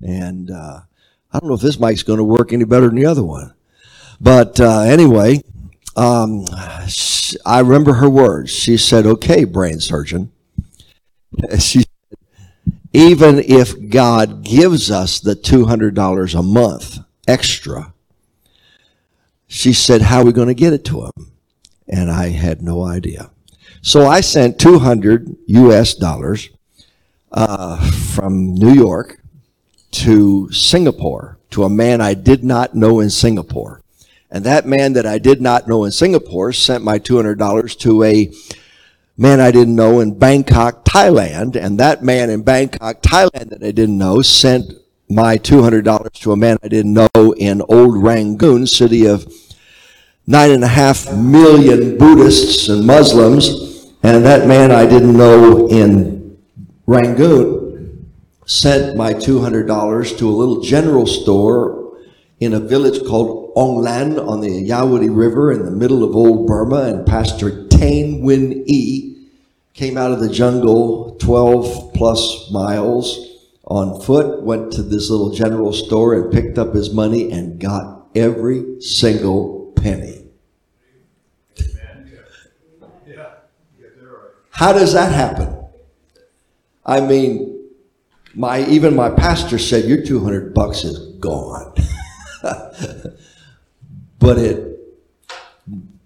And uh, I don't know if this mic's going to work any better than the other one. But uh, anyway, um, I remember her words. She said, Okay, brain surgeon. She said, even if God gives us the $200 a month extra, she said, How are we going to get it to him? And I had no idea. So I sent 200 US dollars uh, from New York to Singapore to a man I did not know in Singapore. And that man that I did not know in Singapore sent my $200 to a man I didn't know in Bangkok, Thailand. And that man in Bangkok, Thailand that I didn't know sent my $200 to a man I didn't know in old Rangoon, city of nine and a half million Buddhists and Muslims. And that man I didn't know in Rangoon sent my $200 to a little general store in a village called Onglan on the Irrawaddy River in the middle of old Burma. And Pastor Tain Win E came out of the jungle 12 plus miles on foot, went to this little general store and picked up his money and got every single penny. How does that happen? I mean, my even my pastor said your 200 bucks is gone. but it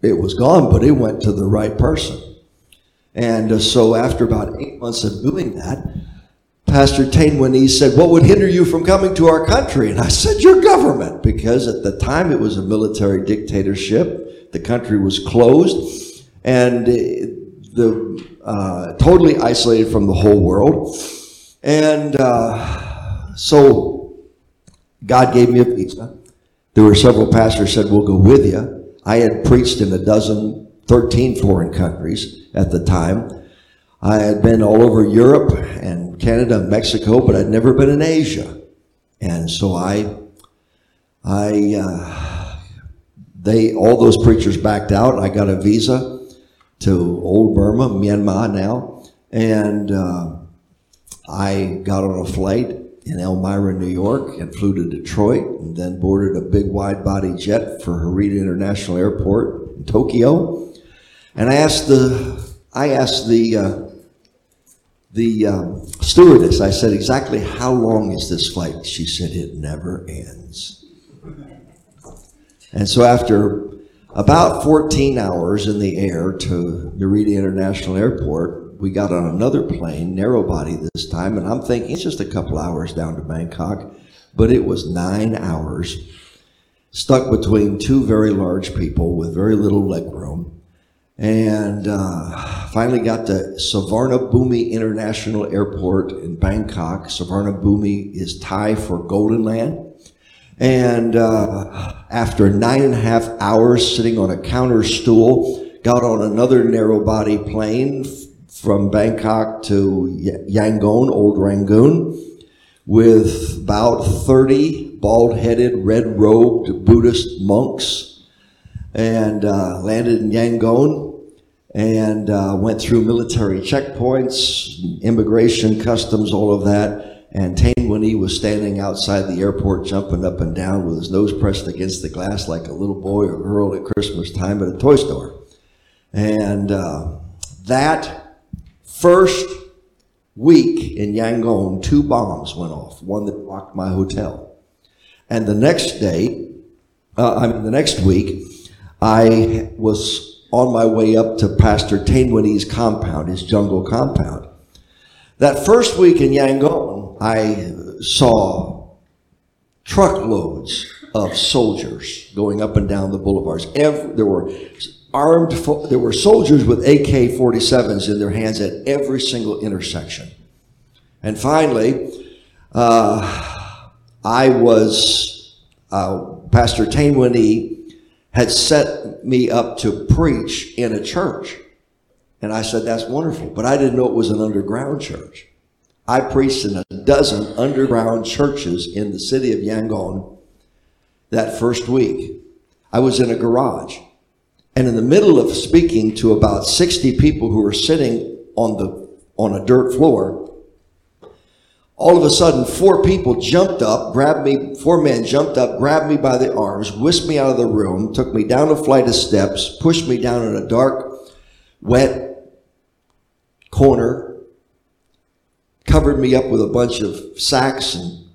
it was gone, but it went to the right person. And uh, so after about eight months of doing that, Pastor Tain, when he said, What would hinder you from coming to our country? And I said, Your government, because at the time it was a military dictatorship. The country was closed, and the uh, totally isolated from the whole world. And uh, so God gave me a visa. There were several pastors said, We'll go with you. I had preached in a dozen, 13 foreign countries at the time. I had been all over Europe and Canada and Mexico, but I'd never been in Asia. And so I, I, uh, they, all those preachers backed out. I got a visa to old Burma, Myanmar now, and uh, I got on a flight in Elmira, New York, and flew to Detroit, and then boarded a big wide-body jet for Narita International Airport in Tokyo. And I asked the I asked the uh, the um, stewardess. I said, "Exactly how long is this flight?" She said, "It never ends." And so after about 14 hours in the air to Narita International Airport. We got on another plane, narrow body this time, and I'm thinking it's just a couple hours down to Bangkok, but it was nine hours stuck between two very large people with very little leg room. And uh, finally got to Suvarnabhumi International Airport in Bangkok. Suvarnabhumi is Thai for Golden Land. And uh, after nine and a half hours sitting on a counter stool, got on another narrow body plane from Bangkok to Yangon, Old Rangoon, with about 30 bald headed, red robed Buddhist monks, and uh, landed in Yangon and uh, went through military checkpoints, immigration, customs, all of that and Tain Win was standing outside the airport jumping up and down with his nose pressed against the glass like a little boy or girl at Christmas time at a toy store. And uh, that first week in Yangon, two bombs went off, one that blocked my hotel. And the next day, uh, I mean, the next week, I was on my way up to Pastor Tainwini's compound, his jungle compound. That first week in Yangon, I saw truckloads of soldiers going up and down the boulevards. Every, there were armed, there were soldiers with AK 47s in their hands at every single intersection. And finally, uh, I was, uh, Pastor Tainwini had set me up to preach in a church. And I said, that's wonderful. But I didn't know it was an underground church. I preached in a dozen underground churches in the city of Yangon that first week. I was in a garage. And in the middle of speaking to about 60 people who were sitting on the on a dirt floor, all of a sudden, four people jumped up, grabbed me, four men jumped up, grabbed me by the arms, whisked me out of the room, took me down a flight of steps, pushed me down in a dark, wet corner, covered me up with a bunch of sacks and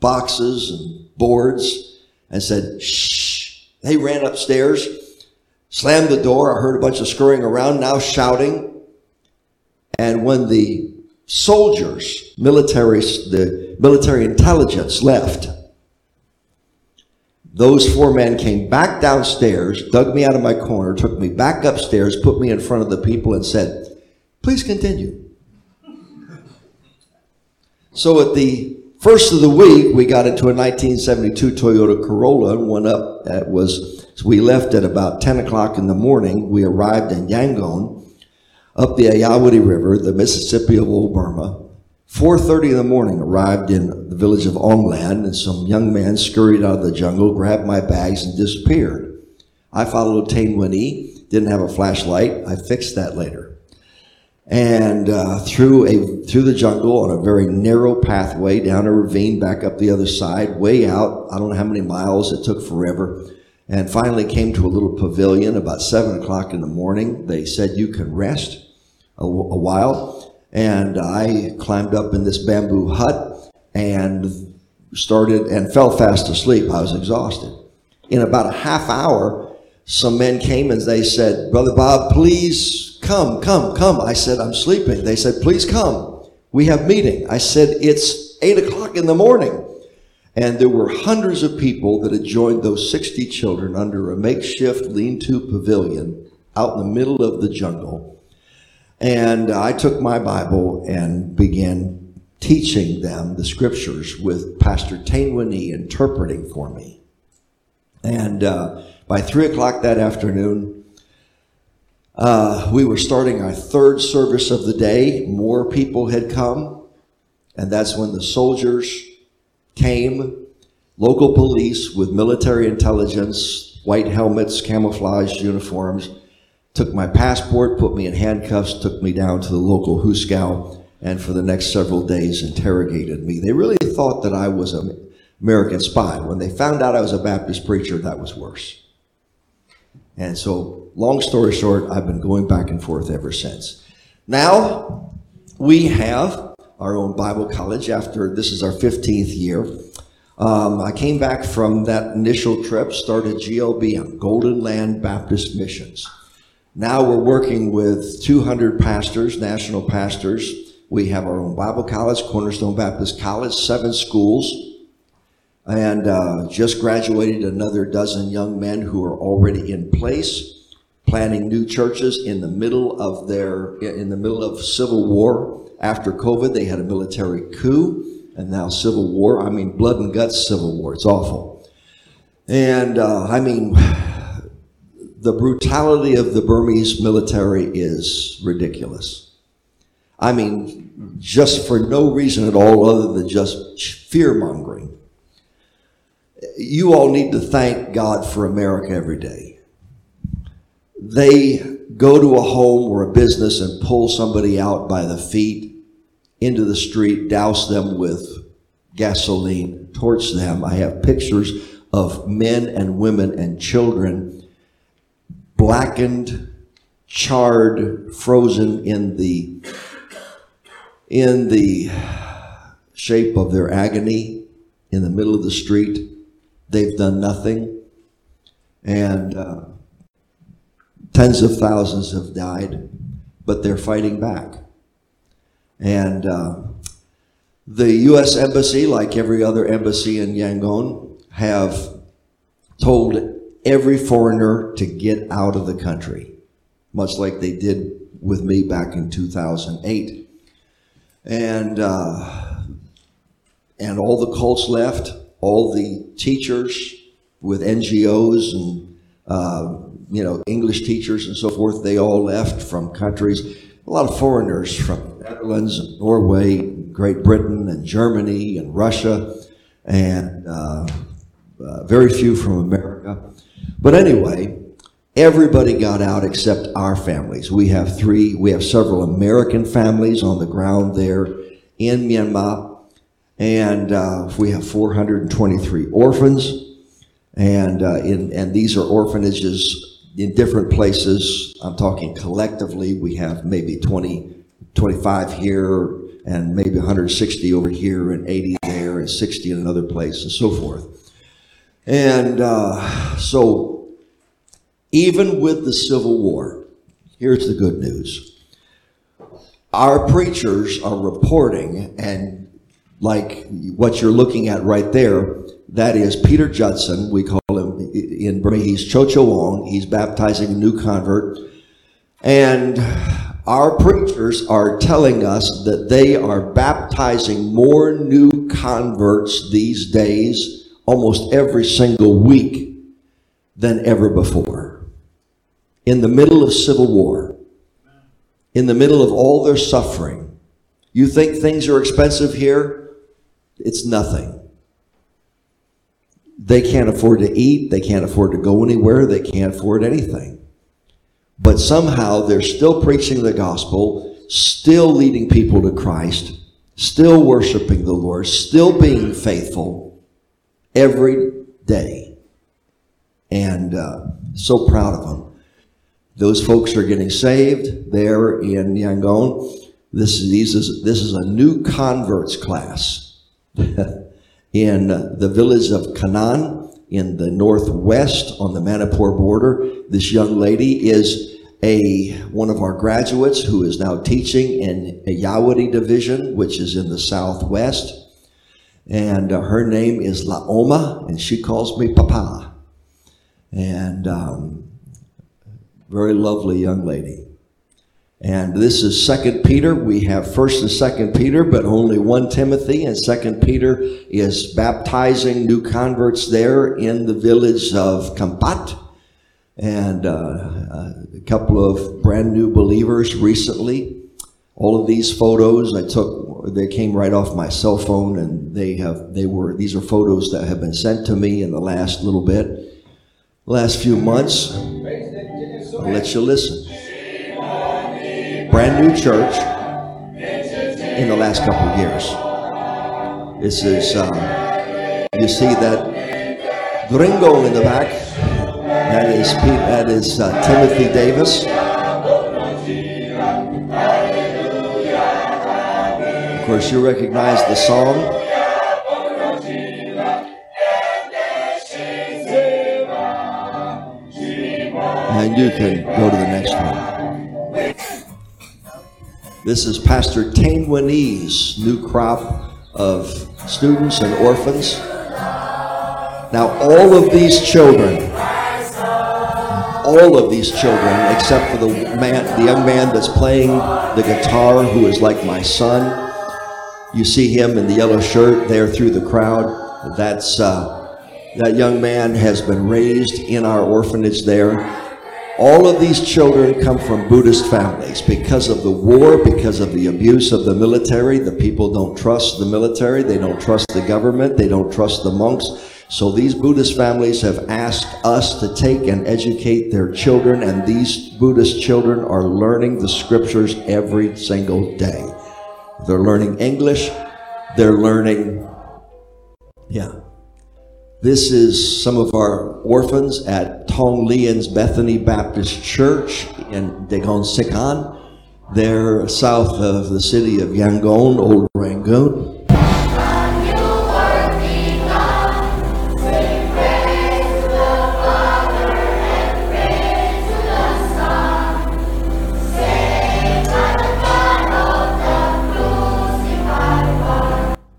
boxes and boards, and said, shh. They ran upstairs, slammed the door. I heard a bunch of scurrying around, now shouting. And when the soldiers, military, the military intelligence left. Those four men came back downstairs, dug me out of my corner, took me back upstairs, put me in front of the people, and said, Please continue. So at the first of the week, we got into a 1972 Toyota Corolla and went up. It was so we left at about 10 o'clock in the morning. We arrived in Yangon up the Ayeyarwady River, the Mississippi of Old Burma. 4.30 in the morning, arrived in the village of Ongland, and some young man scurried out of the jungle, grabbed my bags, and disappeared. I followed Tain Winnie, didn't have a flashlight. I fixed that later. And uh, through, a, through the jungle on a very narrow pathway, down a ravine, back up the other side, way out. I don't know how many miles, it took forever and finally came to a little pavilion about seven o'clock in the morning. They said, You can rest a, while. And I climbed up in this bamboo hut and started and fell fast asleep. I was exhausted. In about a half hour, some men came and they said, Brother Bob, please come, come, come. I said, I'm sleeping. They said, please come. We have meeting. I said, it's eight o'clock in the morning. And there were hundreds of people that had joined those 60 children under a makeshift lean to pavilion out in the middle of the jungle. And I took my Bible and began teaching them the scriptures with Pastor Tain Winnie interpreting for me. And uh, by three o'clock that afternoon, uh, we were starting our third service of the day. More people had come, and that's when the soldiers came, local police with military intelligence, white helmets, camouflage uniforms, took my passport, put me in handcuffs, took me down to the local hoosegow, and for the next several days interrogated me. They really thought that I was an American spy. When they found out I was a Baptist preacher, that was worse. And so, long story short, I've been going back and forth ever since. Now, we have our own Bible college after this is our 15th year. Um, I came back from that initial trip, started GLBM, Golden Land Baptist Missions. Now we're working with 200 pastors, national pastors. We have our own Bible college, Cornerstone Baptist College, seven schools, and uh, just graduated another dozen young men who are already in place, planning new churches in the middle of their in the middle of civil war. After COVID, they had a military coup, and now civil war. I mean, blood and guts civil war. It's awful. And uh, I mean the brutality of the Burmese military is ridiculous. I mean, just for no reason at all other than just fear mongering. You all need to thank God for America every day. They go to a home or a business and pull somebody out by the feet into the street, douse them with gasoline, torch them. I have pictures of men and women and children blackened, charred, frozen in the in the shape of their agony in the middle of the street. They've done nothing, and uh, tens of thousands have died, but they're fighting back. And uh, the U.S. Embassy, like every other embassy in Yangon, have told every foreigner to get out of the country, much like they did with me back in 2008. And, uh, and all the cults left, all the teachers with NGOs and, uh, you know, English teachers and so forth, they all left from countries, a lot of foreigners from Netherlands and Norway, Great Britain and Germany and Russia, and uh, uh very few from America. But anyway, everybody got out except our families. We have three, we have several American families on the ground there in Myanmar. And uh, we have 423 orphans. And, uh, in, and these are orphanages in different places. I'm talking collectively, we have maybe 20, 25 here, and maybe 160 over here, and 80 there, and 60 in another place, and so forth. And uh, so, even with the Civil War, here's the good news. Our preachers are reporting, and like what you're looking at right there, that is Peter Judson. We call in he's Chocho Wong. He's baptizing a new convert. And our preachers are telling us that they are baptizing more new converts these days, almost every single week, than ever before. In the middle of civil war, in the middle of all their suffering, you think things are expensive here? It's nothing. They can't afford to eat. They can't afford to go anywhere. They can't afford anything. But somehow they're still preaching the gospel, still leading people to Christ, still worshiping the Lord, still being faithful every day. And uh, so proud of them. Those folks are getting saved there in Yangon. This is, this is, this is a new converts class. in the village of Kanan in the northwest on the Manipur border. This young lady is a one of our graduates who is now teaching in Ayeyarwady division, which is in the southwest. And uh, her name is Laoma, and she calls me Papa. And um, very lovely young lady. And this is Second Peter. We have First and Second Peter, but only one Timothy. And Second Peter is baptizing new converts there in the village of Kampat, and uh, a couple of brand new believers recently. All of these photos I took, they came right off my cell phone, and they have they were these are photos that have been sent to me in the last little bit, last few months. I'll let you listen brand new church in the last couple of years. This is, um, you see that gringo in the back. That is that is uh, Timothy Davis. Of course, you recognize the song. And you can go to the next This is Pastor Tane new crop of students and orphans. Now, all of these children, all of these children, except for the man, the young man that's playing the guitar, who is like my son. You see him in the yellow shirt there through the crowd. That's uh, that young man has been raised in our orphanage there. All of these children come from Buddhist families because of the war, because of the abuse of the military. The people don't trust the military, they don't trust the government, they don't trust the monks. So these Buddhist families have asked us to take and educate their children, and these Buddhist children are learning the scriptures every single day. They're learning English, they're learning, yeah, this is some of our orphans at Tong Lian's Bethany Baptist Church in Dagon Sikan. They're south of the city of Yangon, Old Rangoon.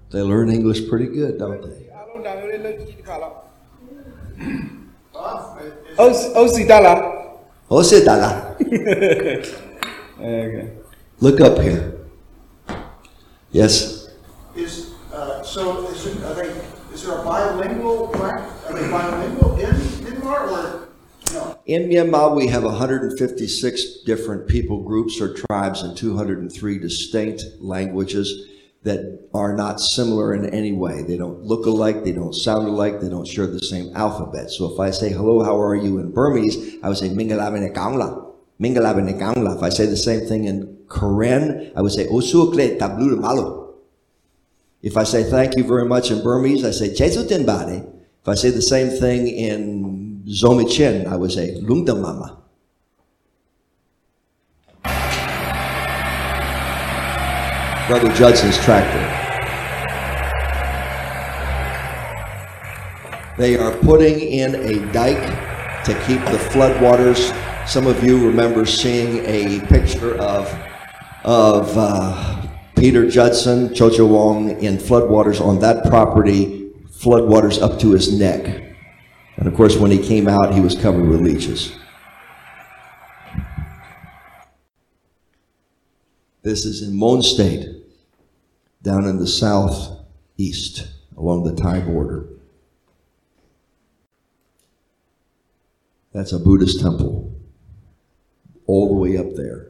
They learn English pretty good, don't they? okay. Oh, oh, Look up here. Yes. Is uh, so? Is it, are they, Is there a bilingual? Are they bilingual in Myanmar or no? In Myanmar, we have 156 different people groups or tribes in 203 distinct languages that are not similar in any way. They don't look alike, they don't sound alike, they don't share the same alphabet. So if I say, hello, how are you in Burmese, I would say, Mingalabene Kaungla. Mingalabene Kaungla. If I say the same thing in Karen, I would say, oh, Osukle Tablu Malo. If I say thank you very much in Burmese, I say Jesu Bari. If I say the same thing in Zomichen, I would say Lungdam Brother Judson's tractor. They are putting in a dike to keep the floodwaters. Some of you remember seeing a picture of, of uh, Peter Judson, Chocho Wong in floodwaters on that property, floodwaters up to his neck. And of course, when he came out, he was covered with leeches. This is in Mon State, down in the southeast, along the Thai border. That's a Buddhist temple, all the way up there.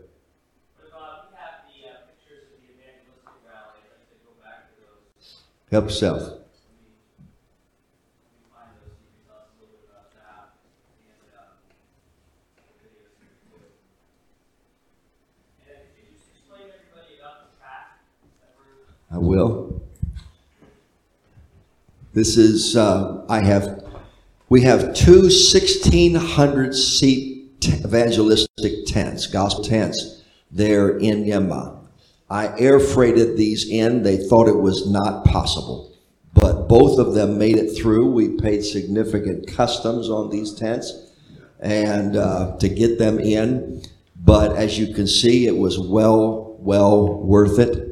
Help yourself. I will. This is, uh, I have, we have two 1,600 seat t- evangelistic tents, gospel tents, there in Yamba. I air freighted these in. They thought it was not possible. But both of them made it through. We paid significant customs on these tents and uh, to get them in. But as you can see, it was well, well worth it.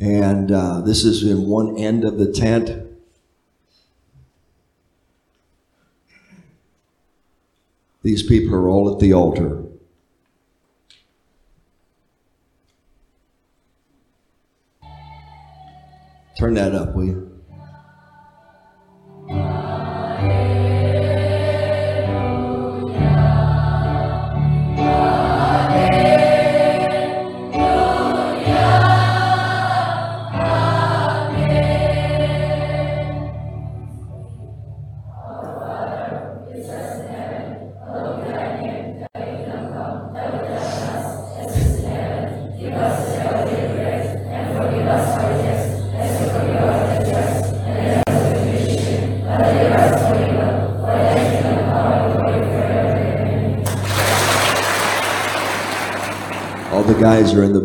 And uh, this is in one end of the tent. These people are all at the altar. Turn that up, will you?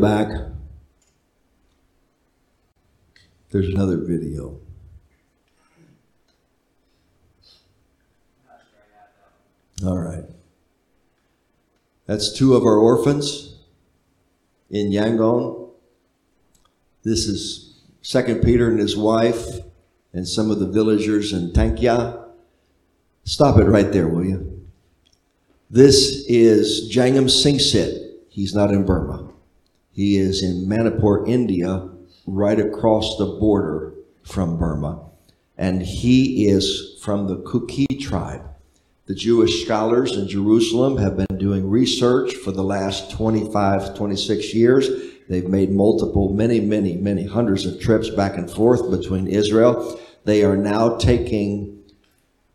Back. There's another video. All right. That's two of our orphans in Yangon. This is Second Peter and his wife and some of the villagers in Tankya. Stop it right there, will you? This is Jangam Singsit. He's not in Burma. He is in Manipur, India, right across the border from Burma. And he is from the Kuki tribe. The Jewish scholars in Jerusalem have been doing research for the last 25, 26 years. They've made multiple, many, many, many hundreds of trips back and forth between Israel. They are now taking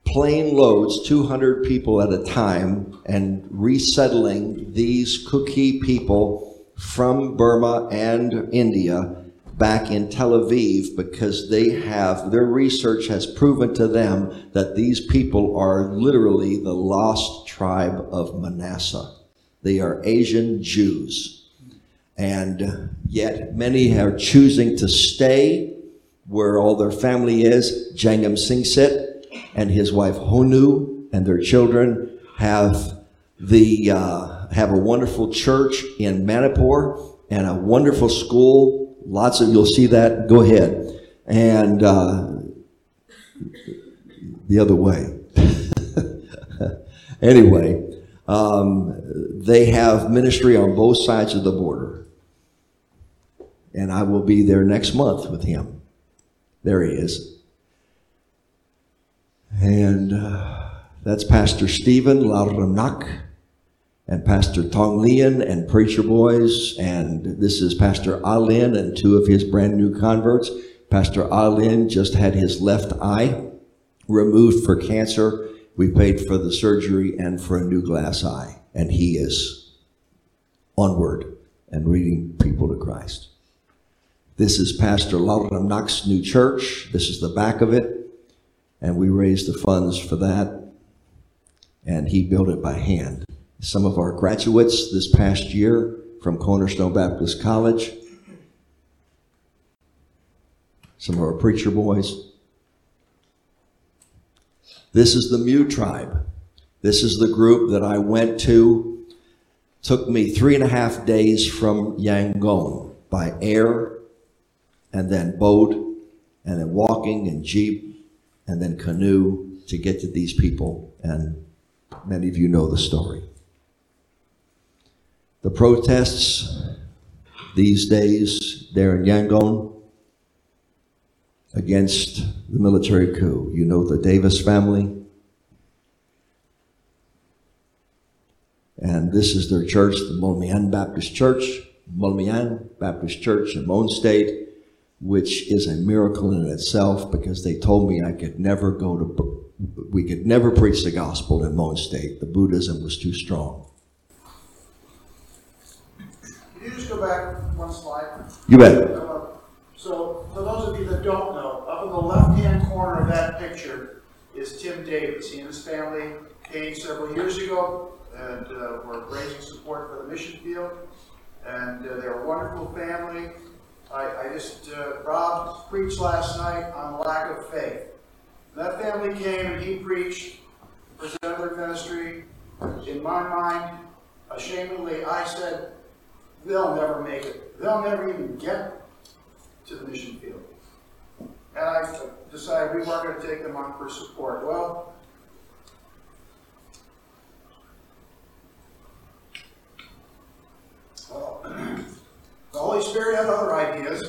plane loads, 200 people at a time, and resettling these Kuki people from Burma and India back in Tel Aviv because they have, their research has proven to them that these people are literally the lost tribe of Manasseh. They are Asian Jews. And yet many are choosing to stay where all their family is. Jangam Singsit and his wife Honu and their children have the uh, have a wonderful church in Manipur and a wonderful school. Lots of you'll see that. Go ahead and uh, the other way. anyway, um, they have ministry on both sides of the border, and I will be there next month with him. There he is. And uh, that's Pastor Stephen Larnak and Pastor Tong Lian and Preacher Boys. And this is Pastor ah Alin and two of his brand new converts. Pastor ah Alin just had his left eye removed for cancer. We paid for the surgery and for a new glass eye. And he is onward and leading people to Christ. This is Pastor Lawton Knox New Church. This is the back of it. And we raised the funds for that. And he built it by hand. Some of our graduates this past year from Cornerstone Baptist College, some of our preacher boys. This is the Mew tribe. This is the group that I went to. Took me three and a half days from Yangon by air, and then boat, and then walking and jeep, and then canoe to get to these people. And many of you know the story. The protests these days there in Yangon against the military coup. You know the Davis family. And this is their church, the Moulmein Baptist Church, Moulmein Baptist Church in Mon State, which is a miracle in itself because they told me I could never go to, we could never preach the gospel in Mon State. The Buddhism was too strong. Can you just go back one slide? You bet. So, for those of you that don't know, up in the left-hand corner of that picture is Tim Davis. He and his family came several years ago and uh, were raising support for the mission field. And uh, they're a wonderful family. I, I just, uh, Rob preached last night on lack of faith. That family came and he preached, presented their ministry. In my mind, ashamedly, I said, they'll never make it. They'll never even get to the mission field. And I decided we weren't going to take them on for support. Well, well, the Holy Spirit had other ideas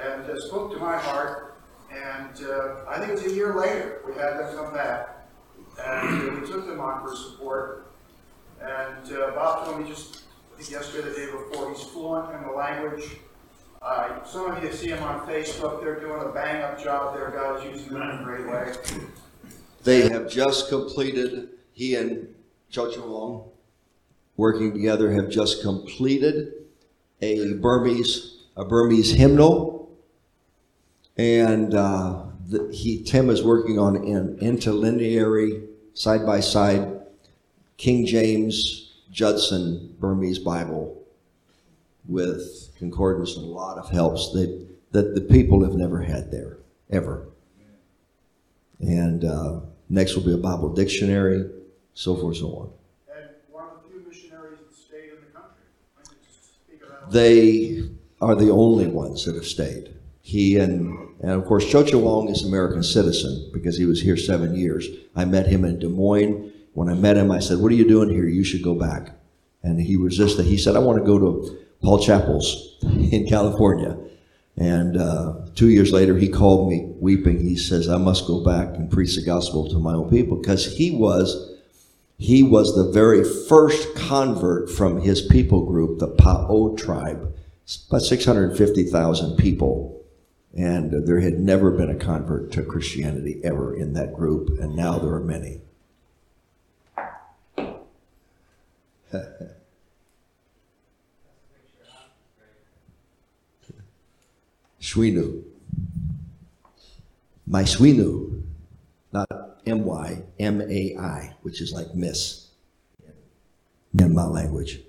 and uh, spoke to my heart. And uh, I think it was a year later we had them come back. And uh, we took them on for support. And uh, Bob told me just, yesterday, the day before, he's fluent in the language. Uh, some of you see him on Facebook, they're doing a bang-up job there, God is using them in a great way. They have just completed, he and Chocho Wong, working together, have just completed a Burmese, a Burmese hymnal. And uh, the, he, Tim is working on an interlineary, side by side, King James Judson Burmese Bible with concordance and a lot of helps that, that the people have never had there, ever. And uh, next will be a Bible dictionary, so forth, so on. And one of the few missionaries that stayed in the country. I can just speak of that. They are the only ones that have stayed. He and, and of course, Chocho Wong is an American citizen because he was here seven years. I met him in Des Moines. When I met him, I said, What are you doing here? You should go back. And he resisted. He said, I want to go to Paul Chappell's in California. And uh, two years later, he called me weeping. He says, I must go back and preach the gospel to my own people because he was he was the very first convert from his people group, the Pa'o tribe. About 650,000 people. And there had never been a convert to Christianity ever in that group, and now there are many. Shwinu. My Swinu, not M Y, M A I, which is like miss in my language.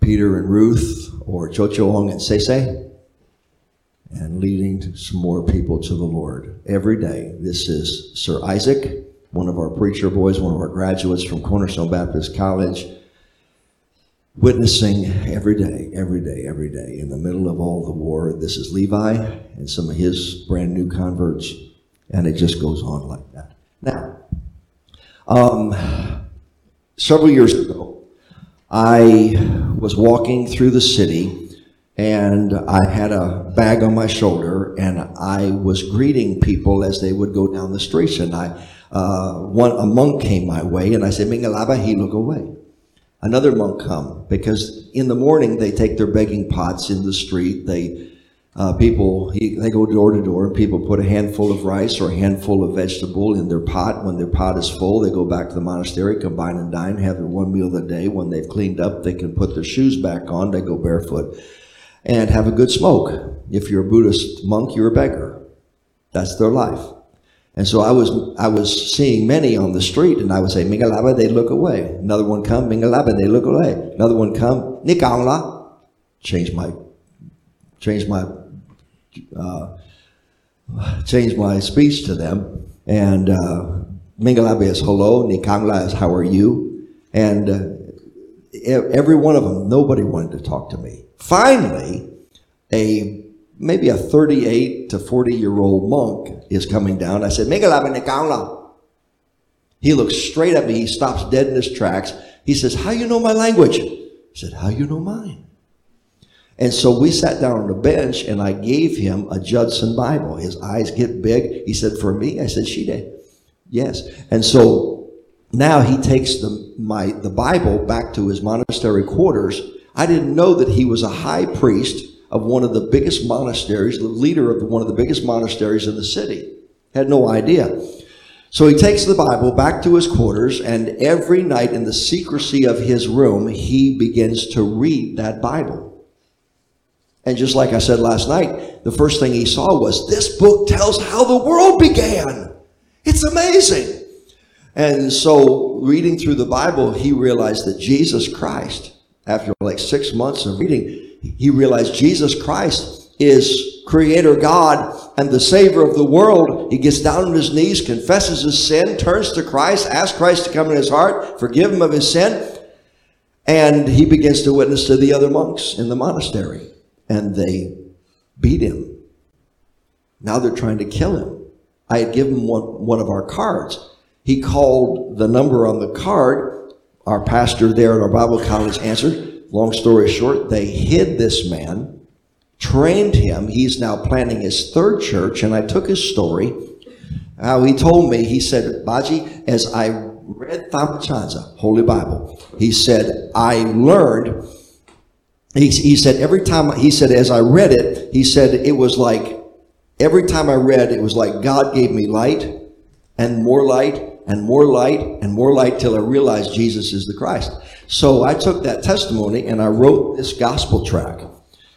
Peter and Ruth, or Chochoong and Sese, and leading some more people to the Lord every day. This is Sir Isaac, one of our preacher boys, one of our graduates from Cornerstone Baptist College, witnessing every day, every day, every day in the middle of all the war. This is Levi and some of his brand new converts, and it just goes on like that. Now, um, several years ago, I was walking through the city and I had a bag on my shoulder and I was greeting people as they would go down the streets. And I, uh, one, a monk came my way and I said, Mingalaba, he look away. Another monk come because in the morning they take their begging pots in the street. They, uh, people, he, they go door to door and people put a handful of rice or a handful of vegetable in their pot. When their pot is full, they go back to the monastery, combine and dine, have their one meal a day. When they've cleaned up, they can put their shoes back on. They go barefoot. and have a good smoke. If you're a Buddhist monk, you're a beggar. That's their life. And so I was I was seeing many on the street, and I would say Mingalaba, they look away. Another one come, Mingalaba, they look away. Another one come, Nikangla, change my change my uh, change my speech to them, and uh, Mingalaba is hello, Nikangla is how are you, and uh, every one of them, nobody wanted to talk to me. Finally, a maybe a 38 to 40 year old monk is coming down. I said, He looks straight at me. He stops dead in his tracks. He says, How you know my language? I said, How you know mine? And so we sat down on the bench and I gave him a Judson Bible. His eyes get big. He said, For me? I said, She did. Yes. And so now he takes the, my, the Bible back to his monastery quarters. I didn't know that he was a high priest of one of the biggest monasteries, the leader of one of the biggest monasteries in the city. Had no idea. So he takes the Bible back to his quarters, and every night in the secrecy of his room, he begins to read that Bible. And just like I said last night, the first thing he saw was this book tells how the world began. It's amazing. And so, reading through the Bible, he realized that Jesus Christ, after like six months of reading, he realized Jesus Christ is creator God and the savior of the world. He gets down on his knees, confesses his sin, turns to Christ, asks Christ to come in his heart, forgive him of his sin, and he begins to witness to the other monks in the monastery. And they beat him. Now they're trying to kill him. I had given him one, one of our cards. He called the number on the card. Our pastor there at our Bible college answered. Long story short, they hid this man, trained him. He's now planning his third church, and I took his story. How he told me, he said, Baji, as I read Thamachanza, Holy Bible, he said, I learned, he, he said, every time, he said, as I read it, he said, it was like, every time I read, it was like God gave me light and more light and more light and more light till I realized Jesus is the Christ. So I took that testimony and I wrote this gospel track.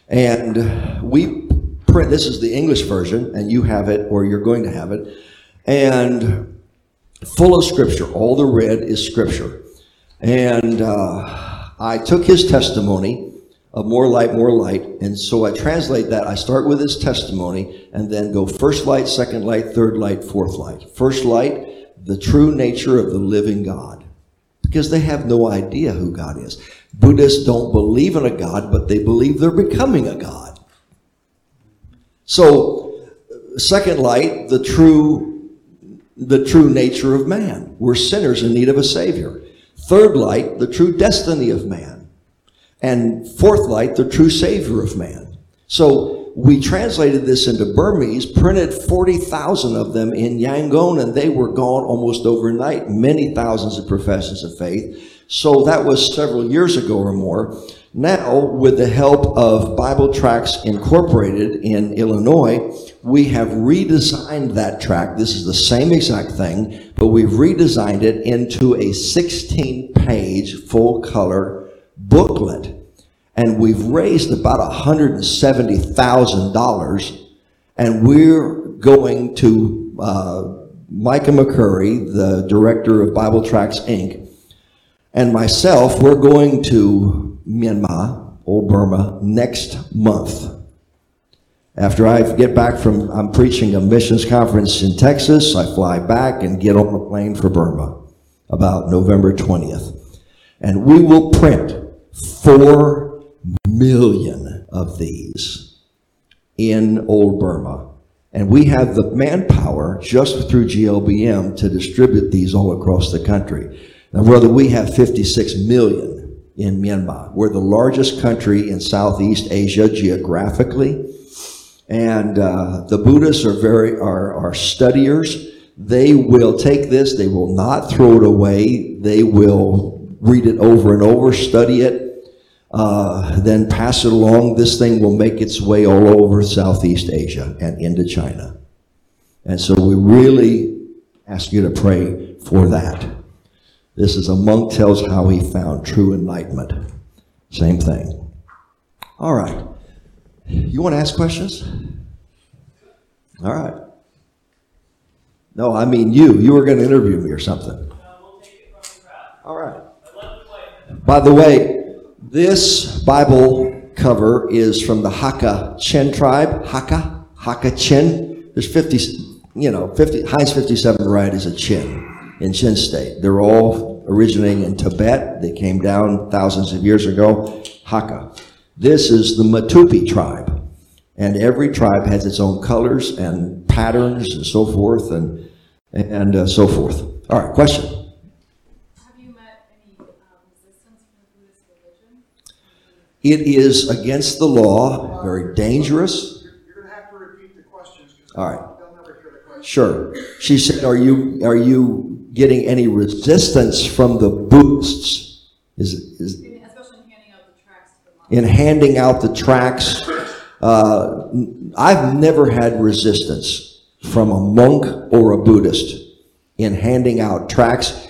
And we print, this is the English version, and you have it or you're going to have it. And full of scripture. All the red is scripture. And uh, I took his testimony of more light, more light. And so I translate that. I start with his testimony and then go first light, second light, third light, fourth light. First light, the true nature of the living God because they have no idea who God is. Buddhists don't believe in a God, but they believe they're becoming a God. So, second light, the true the true nature of man. We're sinners in need of a savior. Third light, the true destiny of man. And fourth light, the true savior of man. So we translated this into Burmese, printed 40,000 of them in Yangon, and they were gone almost overnight. Many thousands of professions of faith. So that was several years ago or more. Now, with the help of Bible Tracts Incorporated in Illinois, we have redesigned that tract. This is the same exact thing, but we've redesigned it into a 16 page full color booklet and we've raised about $170,000 and we're going to uh, Micah McCurry, the director of Bible Tracts Inc., and myself, we're going to Myanmar, Old Burma, next month. After I get back from, I'm preaching a missions conference in Texas, I fly back and get on a plane for Burma about November 20th. And we will print four million of these in old Burma. And we have the manpower just through GLBM to distribute these all across the country. Now, brother, we have 56 million in Myanmar. We're the largest country in Southeast Asia geographically. And uh, the Buddhists are very are, are studiers. They will take this, they will not throw it away. They will read it over and over, study it, uh, then pass it along. This thing will make its way all over Southeast Asia and into China. And so we really ask you to pray for that. This is a monk tells how he found true enlightenment. Same thing. All right. You want to ask questions? All right. No, I mean you. You were going to interview me or something. All right. By the way, this Bible cover is from the Hakka Chin tribe. Hakka, Hakka Chin. There's 50, you know, 50, Heinz 57 varieties of Chin in Chin State. They're all originating in Tibet. They came down thousands of years ago. Hakka. This is the Matupi tribe. And every tribe has its own colors and patterns and so forth and, and uh, so forth. All right, question. Have you met any uh, resistance from the Buddhist religion? It is against the law, very dangerous. You're, you're gonna have to repeat the questions, All right. they'll never hear the question. Sure. She said, "Are you are you getting any resistance from the Buddhists? Is is In- handing out the tracts to the monks? in handing out the tracts? Uh, I've never had resistance from a monk or a Buddhist in handing out tracts.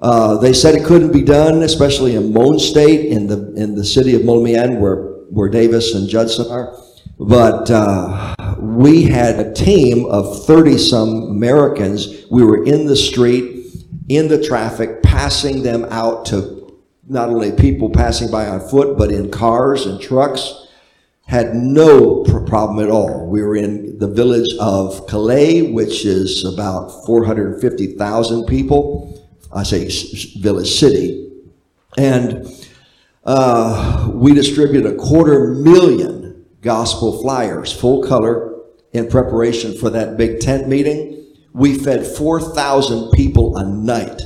Uh, they said it couldn't be done, especially in Mon State, in the in the city of Moulmein, where where Davis and Judson are. But uh, we had a team of thirty some Americans. We were in the street, in the traffic, passing them out to not only people passing by on foot, but in cars and trucks had no problem at all. We were in the village of Kalay, which is about 450,000 people. I say village city. And uh, we distributed a quarter million gospel flyers, full color, in preparation for that big tent meeting. We fed 4,000 people a night.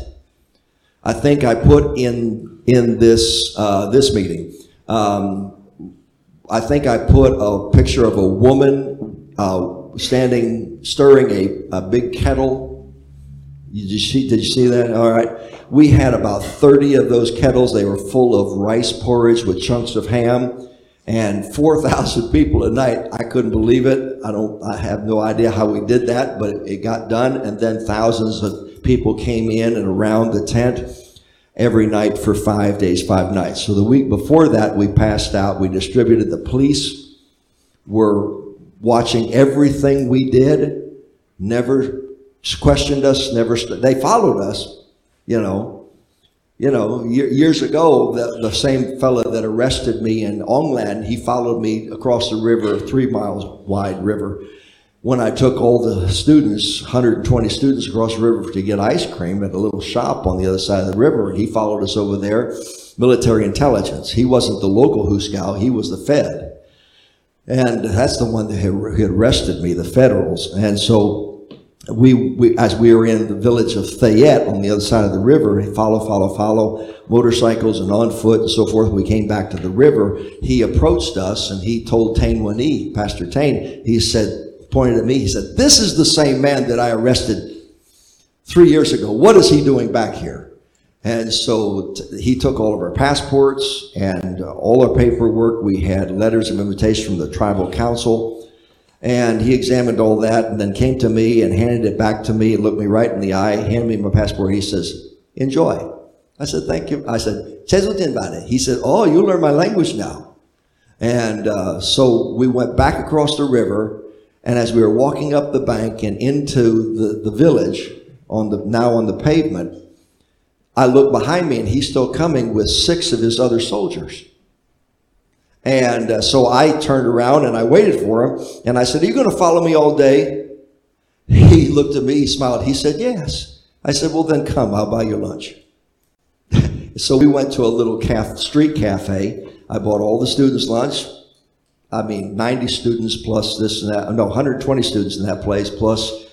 I think I put in in this uh, this meeting. Um, I think I put a picture of a woman uh, standing stirring a, a big kettle. Did you see? Did you see that? All right. We had about thirty of those kettles. They were full of rice porridge with chunks of ham, and four thousand people a night. I couldn't believe it. I don't. I have no idea how we did that, but it, it got done. And then thousands of people came in and around the tent every night for five days, five nights. So the week before that, we passed out. We distributed. The police were watching everything we did. Never questioned us. Never. St- they followed us. You know. You know, years ago, the, the same fella that arrested me in Ongland, he followed me across the river, a three miles wide river. When I took all the students, 120 students across the river to get ice cream at a little shop on the other side of the river, and he followed us over there, military intelligence. He wasn't the local Huskow, he was the Fed. And that's the one that had arrested me, the federals. And so we, we, as we were in the village of Fayette on the other side of the river, follow, follow, follow, motorcycles and on foot and so forth. We came back to the river. He approached us and he told Tain Wani, Pastor Tain, he said, pointed at me, he said, This is the same man that I arrested three years ago. What is he doing back here? And so t- he took all of our passports and uh, all our paperwork. We had letters of invitation from the tribal council. And he examined all that and then came to me and handed it back to me and looked me right in the eye, handed me my passport. He says, Enjoy. I said, Thank you. I said, "Chezutin He said, Oh, you learn my language now. And uh, so we went back across the river. And as we were walking up the bank and into the, the village, on the now on the pavement, I looked behind me and he's still coming with six of his other soldiers. And uh, so I turned around and I waited for him. And I said, Are you going to follow me all day? He looked at me, he smiled. He said, Yes. I said, Well, then come, I'll buy you lunch. so we went to a little street cafe. I bought all the students lunch. I mean, 90 students plus this and that. No, 120 students in that place, plus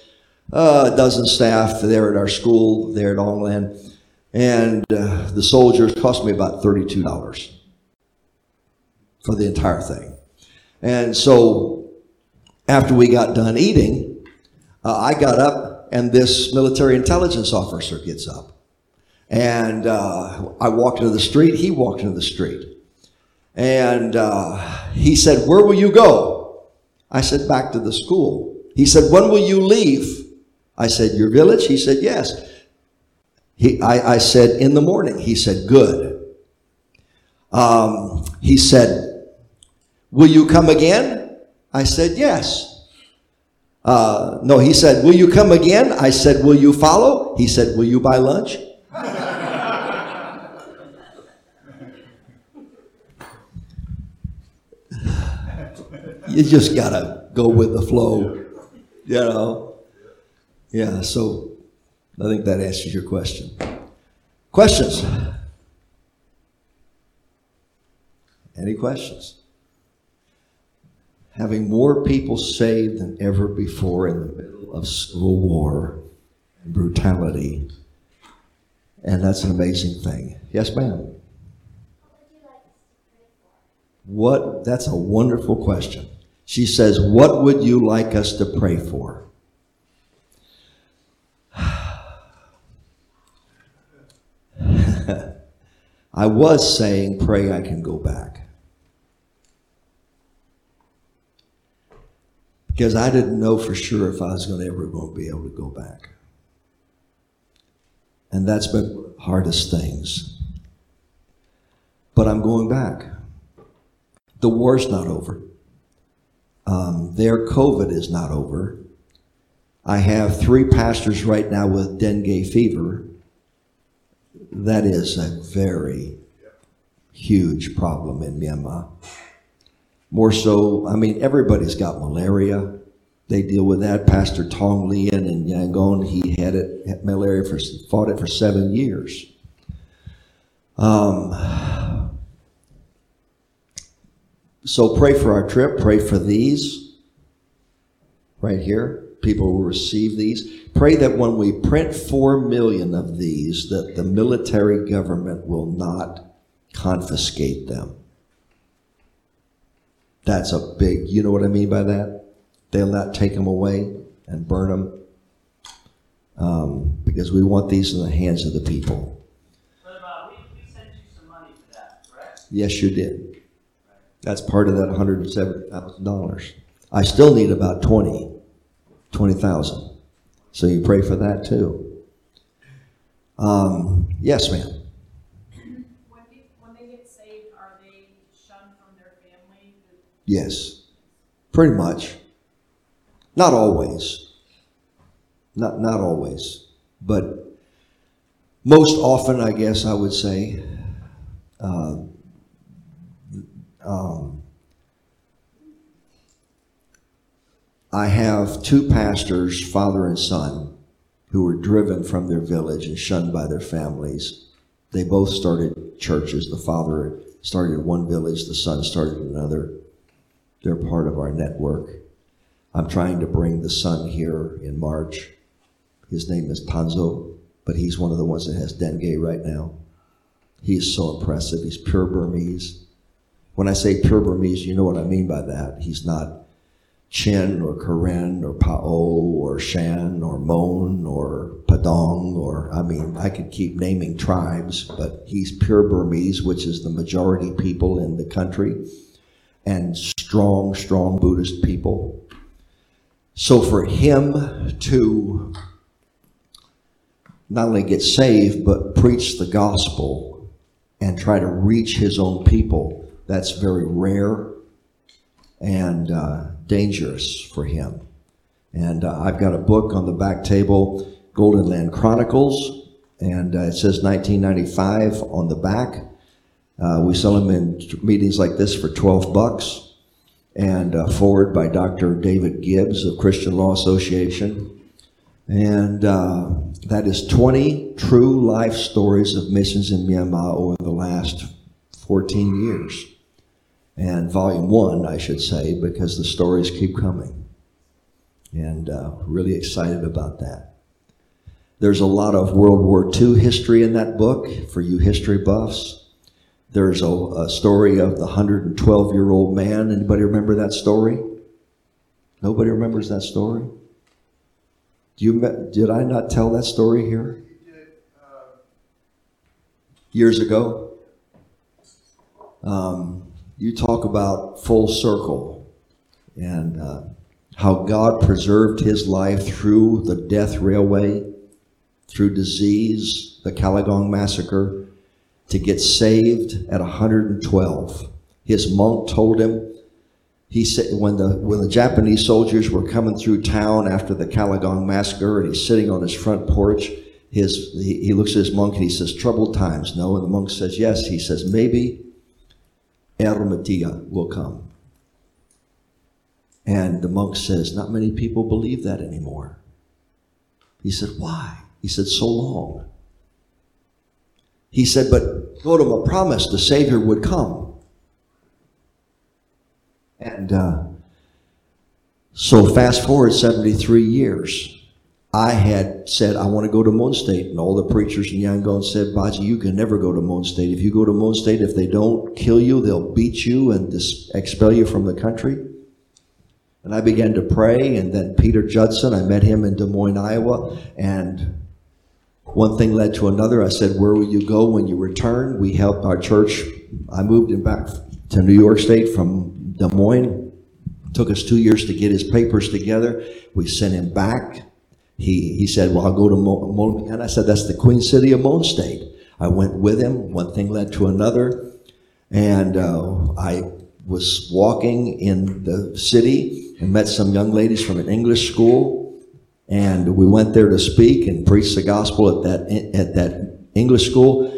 uh, a dozen staff there at our school there at Ongland. And uh, the soldiers cost me about $32 for the entire thing. And so after we got done eating, uh, I got up and this military intelligence officer gets up. And uh, I walked into the street, he walked into the street. And uh, he said, Where will you go? I said, Back to the school. He said, When will you leave? I said, Your village? He said, Yes. He, I, I said, In the morning. He said, Good. Um, he said, Will you come again? I said, Yes. Uh, no, he said, Will you come again? I said, Will you follow? He said, Will you buy lunch? you just gotta go with the flow, you know. Yeah, so I think that answers your question. Questions? Any questions? Having more people saved than ever before in the middle of civil war and brutality. And that's an amazing thing. Yes, ma'am. What? That's a wonderful question. She says, What would you like us to pray for? I was saying, Pray I can go back. Because I didn't know for sure if I was going to ever going to be able to go back. And that's been the hardest things. But I'm going back. The war's not over. Um, their COVID is not over. I have three pastors right now with dengue fever. That is a very huge problem in Myanmar. More so, I mean, everybody's got malaria. They deal with that. Pastor Tong Lien in Yangon, he had it, had malaria for, fought it for seven years. Um, so pray for our trip. Pray for these right here. People will receive these. Pray that when we print four million of these, that the military government will not confiscate them. That's a big, you know what I mean by that? They'll not take them away and burn them um, because we want these in the hands of the people. But uh, we, we sent you some money for that, correct? Yes, you did. That's part of that $170,000. I still need about 20, 20,000. So you pray for that too. Um, yes, ma'am. When they, when they get saved, are they shunned from their family? Yes, pretty much. Not always. Not not always, but most often, I guess I would say. Uh, um, I have two pastors, father and son, who were driven from their village and shunned by their families. They both started churches. The father started one village, the son started another. They're part of our network. I'm trying to bring the son here in March. His name is Panzo, but he's one of the ones that has dengue right now. He is so impressive. He's pure Burmese. When I say pure Burmese, you know what I mean by that. He's not Chin or Karen or Pao or Shan or Mon or Padong or, I mean, I could keep naming tribes, but he's pure Burmese, which is the majority people in the country, and strong, strong Buddhist people. So for him to not only get saved, but preach the gospel and try to reach his own people, that's very rare and uh, dangerous for him. And uh, I've got a book on the back table, Golden Land Chronicles, and uh, it says 1995 on the back. Uh, we sell them in meetings like this for 12 bucks, and uh, forward by Dr. David Gibbs of Christian Law Association. And uh, that is 20 true life stories of missions in Myanmar over the last 14 years and volume one, I should say, because the stories keep coming. And uh, really excited about that. There's a lot of World War II history in that book for you history buffs. There's a, a story of the 112 year old man. Anybody remember that story? Nobody remembers that story? Do you, did I not tell that story here? Years ago? Um, you talk about full circle and uh, how God preserved his life through the death railway, through disease, the Kalagong massacre, to get saved at 112. His monk told him, he said when the when the Japanese soldiers were coming through town after the Kalagon massacre, and he's sitting on his front porch. His he, he looks at his monk and he says, "Troubled times." No, and the monk says, "Yes." He says, "Maybe Ermatia will come." And the monk says, "Not many people believe that anymore." He said, "Why?" He said, "So long." He said, "But Gotama promised the Savior would come." And uh, so, fast forward 73 years, I had said, I want to go to Moon State. And all the preachers in Yangon said, Baji, you can never go to Moon State. If you go to Moon State, if they don't kill you, they'll beat you and dis- expel you from the country. And I began to pray. And then Peter Judson, I met him in Des Moines, Iowa. And one thing led to another. I said, Where will you go when you return? We helped our church. I moved him back to New York State from Des Moines. Took us two years to get his papers together. We sent him back. He, he said, Well, I'll go to Mo, Mo-" And I said, That's the Queen City of Moon State. I went with him. One thing led to another. And uh, I was walking in the city and met some young ladies from an English school. And we went there to speak and preach the gospel at that, at that English school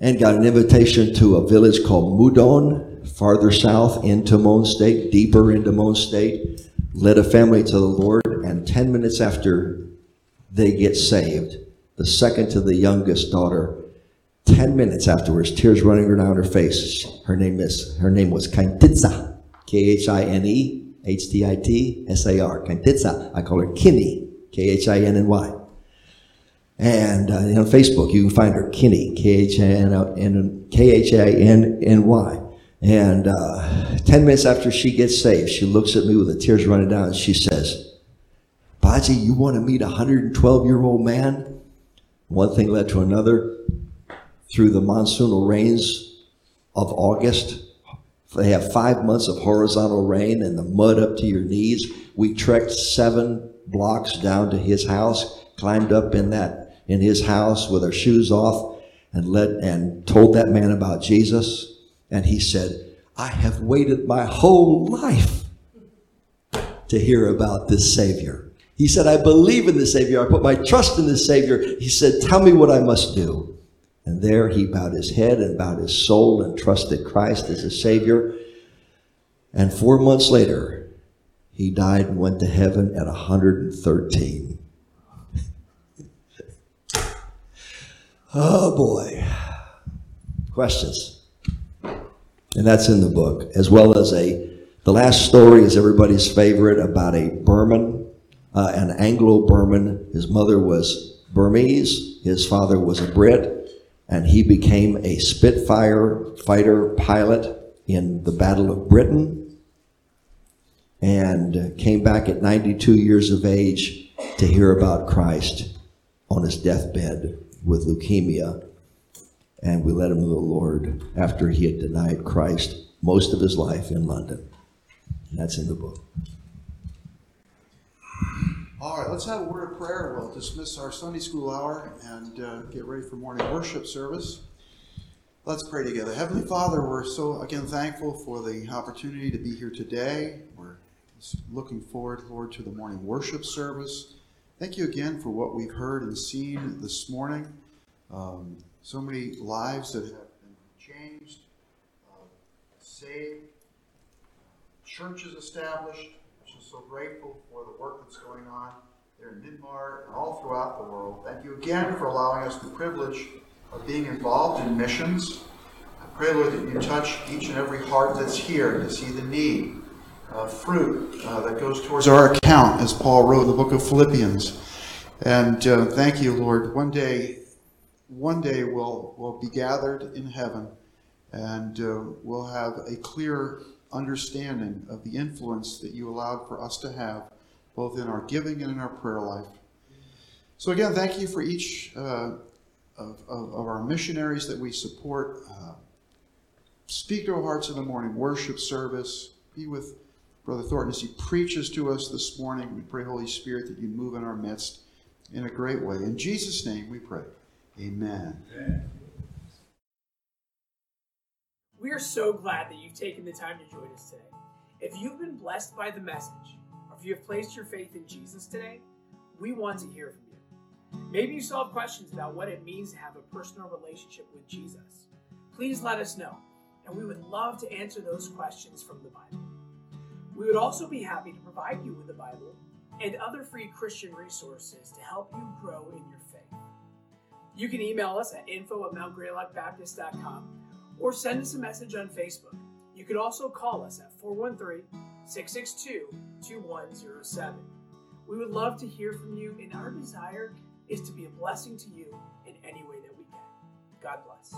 and got an invitation to a village called Mudon, farther south into Moon State, deeper into Moon State. Led a family to the Lord, and 10 minutes after they get saved, the second to the youngest daughter, 10 minutes afterwards, tears running down her face. Her name is, her name was Khine Htitsar, K-H-I-N-E, H-T-I-T-S-A-R, Khine Htitsar. I call her Khinny, K-H-I-N-N-Y. And uh, on Facebook, you can find her Khinny, K-H-I-N-N-Y. And uh, 10 minutes after she gets saved, she looks at me with the tears running down and she says, Baji, you want to meet a 112 year old man? One thing led to another. Through the monsoonal rains of August, they have five months of horizontal rain and the mud up to your knees. We trekked seven blocks down to his house, climbed up in that in his house with our shoes off, and let and told that man about Jesus. And he said, I have waited my whole life to hear about this Savior. He said, I believe in the Savior. I put my trust in the Savior. He said, Tell me what I must do. And there he bowed his head and bowed his soul and trusted Christ as a Savior. And four months later, he died and went to heaven at 113. oh boy. Questions? And that's in the book, as well as a, the last story is everybody's favorite about a Burman, uh, an Anglo-Burman. His mother was Burmese, his father was a Brit, and he became a Spitfire fighter pilot in the Battle of Britain and came back at 92 years of age to hear about Christ on his deathbed with leukemia. And we led him to the Lord after he had denied Christ most of his life in London. And that's in the book. All right, let's have a word of prayer. We'll dismiss our Sunday school hour and uh, get ready for morning worship service. Let's pray together. Heavenly Father, we're so again thankful for the opportunity to be here today. We're looking forward, Lord, to the morning worship service. Thank you again for what we've heard and seen this morning. Um, so many lives that have been changed, uh, saved, churches established. Just so grateful for the work that's going on there in Myanmar and all throughout the world. Thank you again for allowing us the privilege of being involved in missions. I pray, Lord, that you touch each and every heart that's here to see the need, uh, fruit uh, that goes towards our account, as Paul wrote in the book of Philippians. And uh, thank you, Lord. One day, one day we'll, we'll be gathered in heaven and uh, we'll have a clear understanding of the influence that you allowed for us to have, both in our giving and in our prayer life. So, again, thank you for each uh, of, of, of, our missionaries that we support. Uh, speak to our hearts in the morning, worship service. Be with Brother Thornton as he preaches to us this morning. We pray, Holy Spirit, that you move in our midst in a great way. In Jesus' name we pray. Amen. We are so glad that you've taken the time to join us today. If you've been blessed by the message, or if you have placed your faith in Jesus today, we want to hear from you. Maybe you still have questions about what it means to have a personal relationship with Jesus. Please let us know, and we would love to answer those questions from the Bible. We would also be happy to provide you with the Bible and other free Christian resources to help you grow in your faith. You can email us at info at mountgreylockbaptist.com or send us a message on Facebook. You can also call us at 413 662 2107. We would love to hear from you, and our desire is to be a blessing to you in any way that we can. God bless.